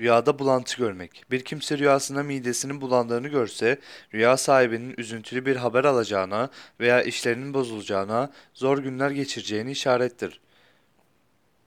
Rüyada bulantı görmek. Bir kimse rüyasında midesinin bulandığını görse, rüya sahibinin üzüntülü bir haber alacağına veya işlerinin bozulacağına, zor günler geçireceğini işarettir.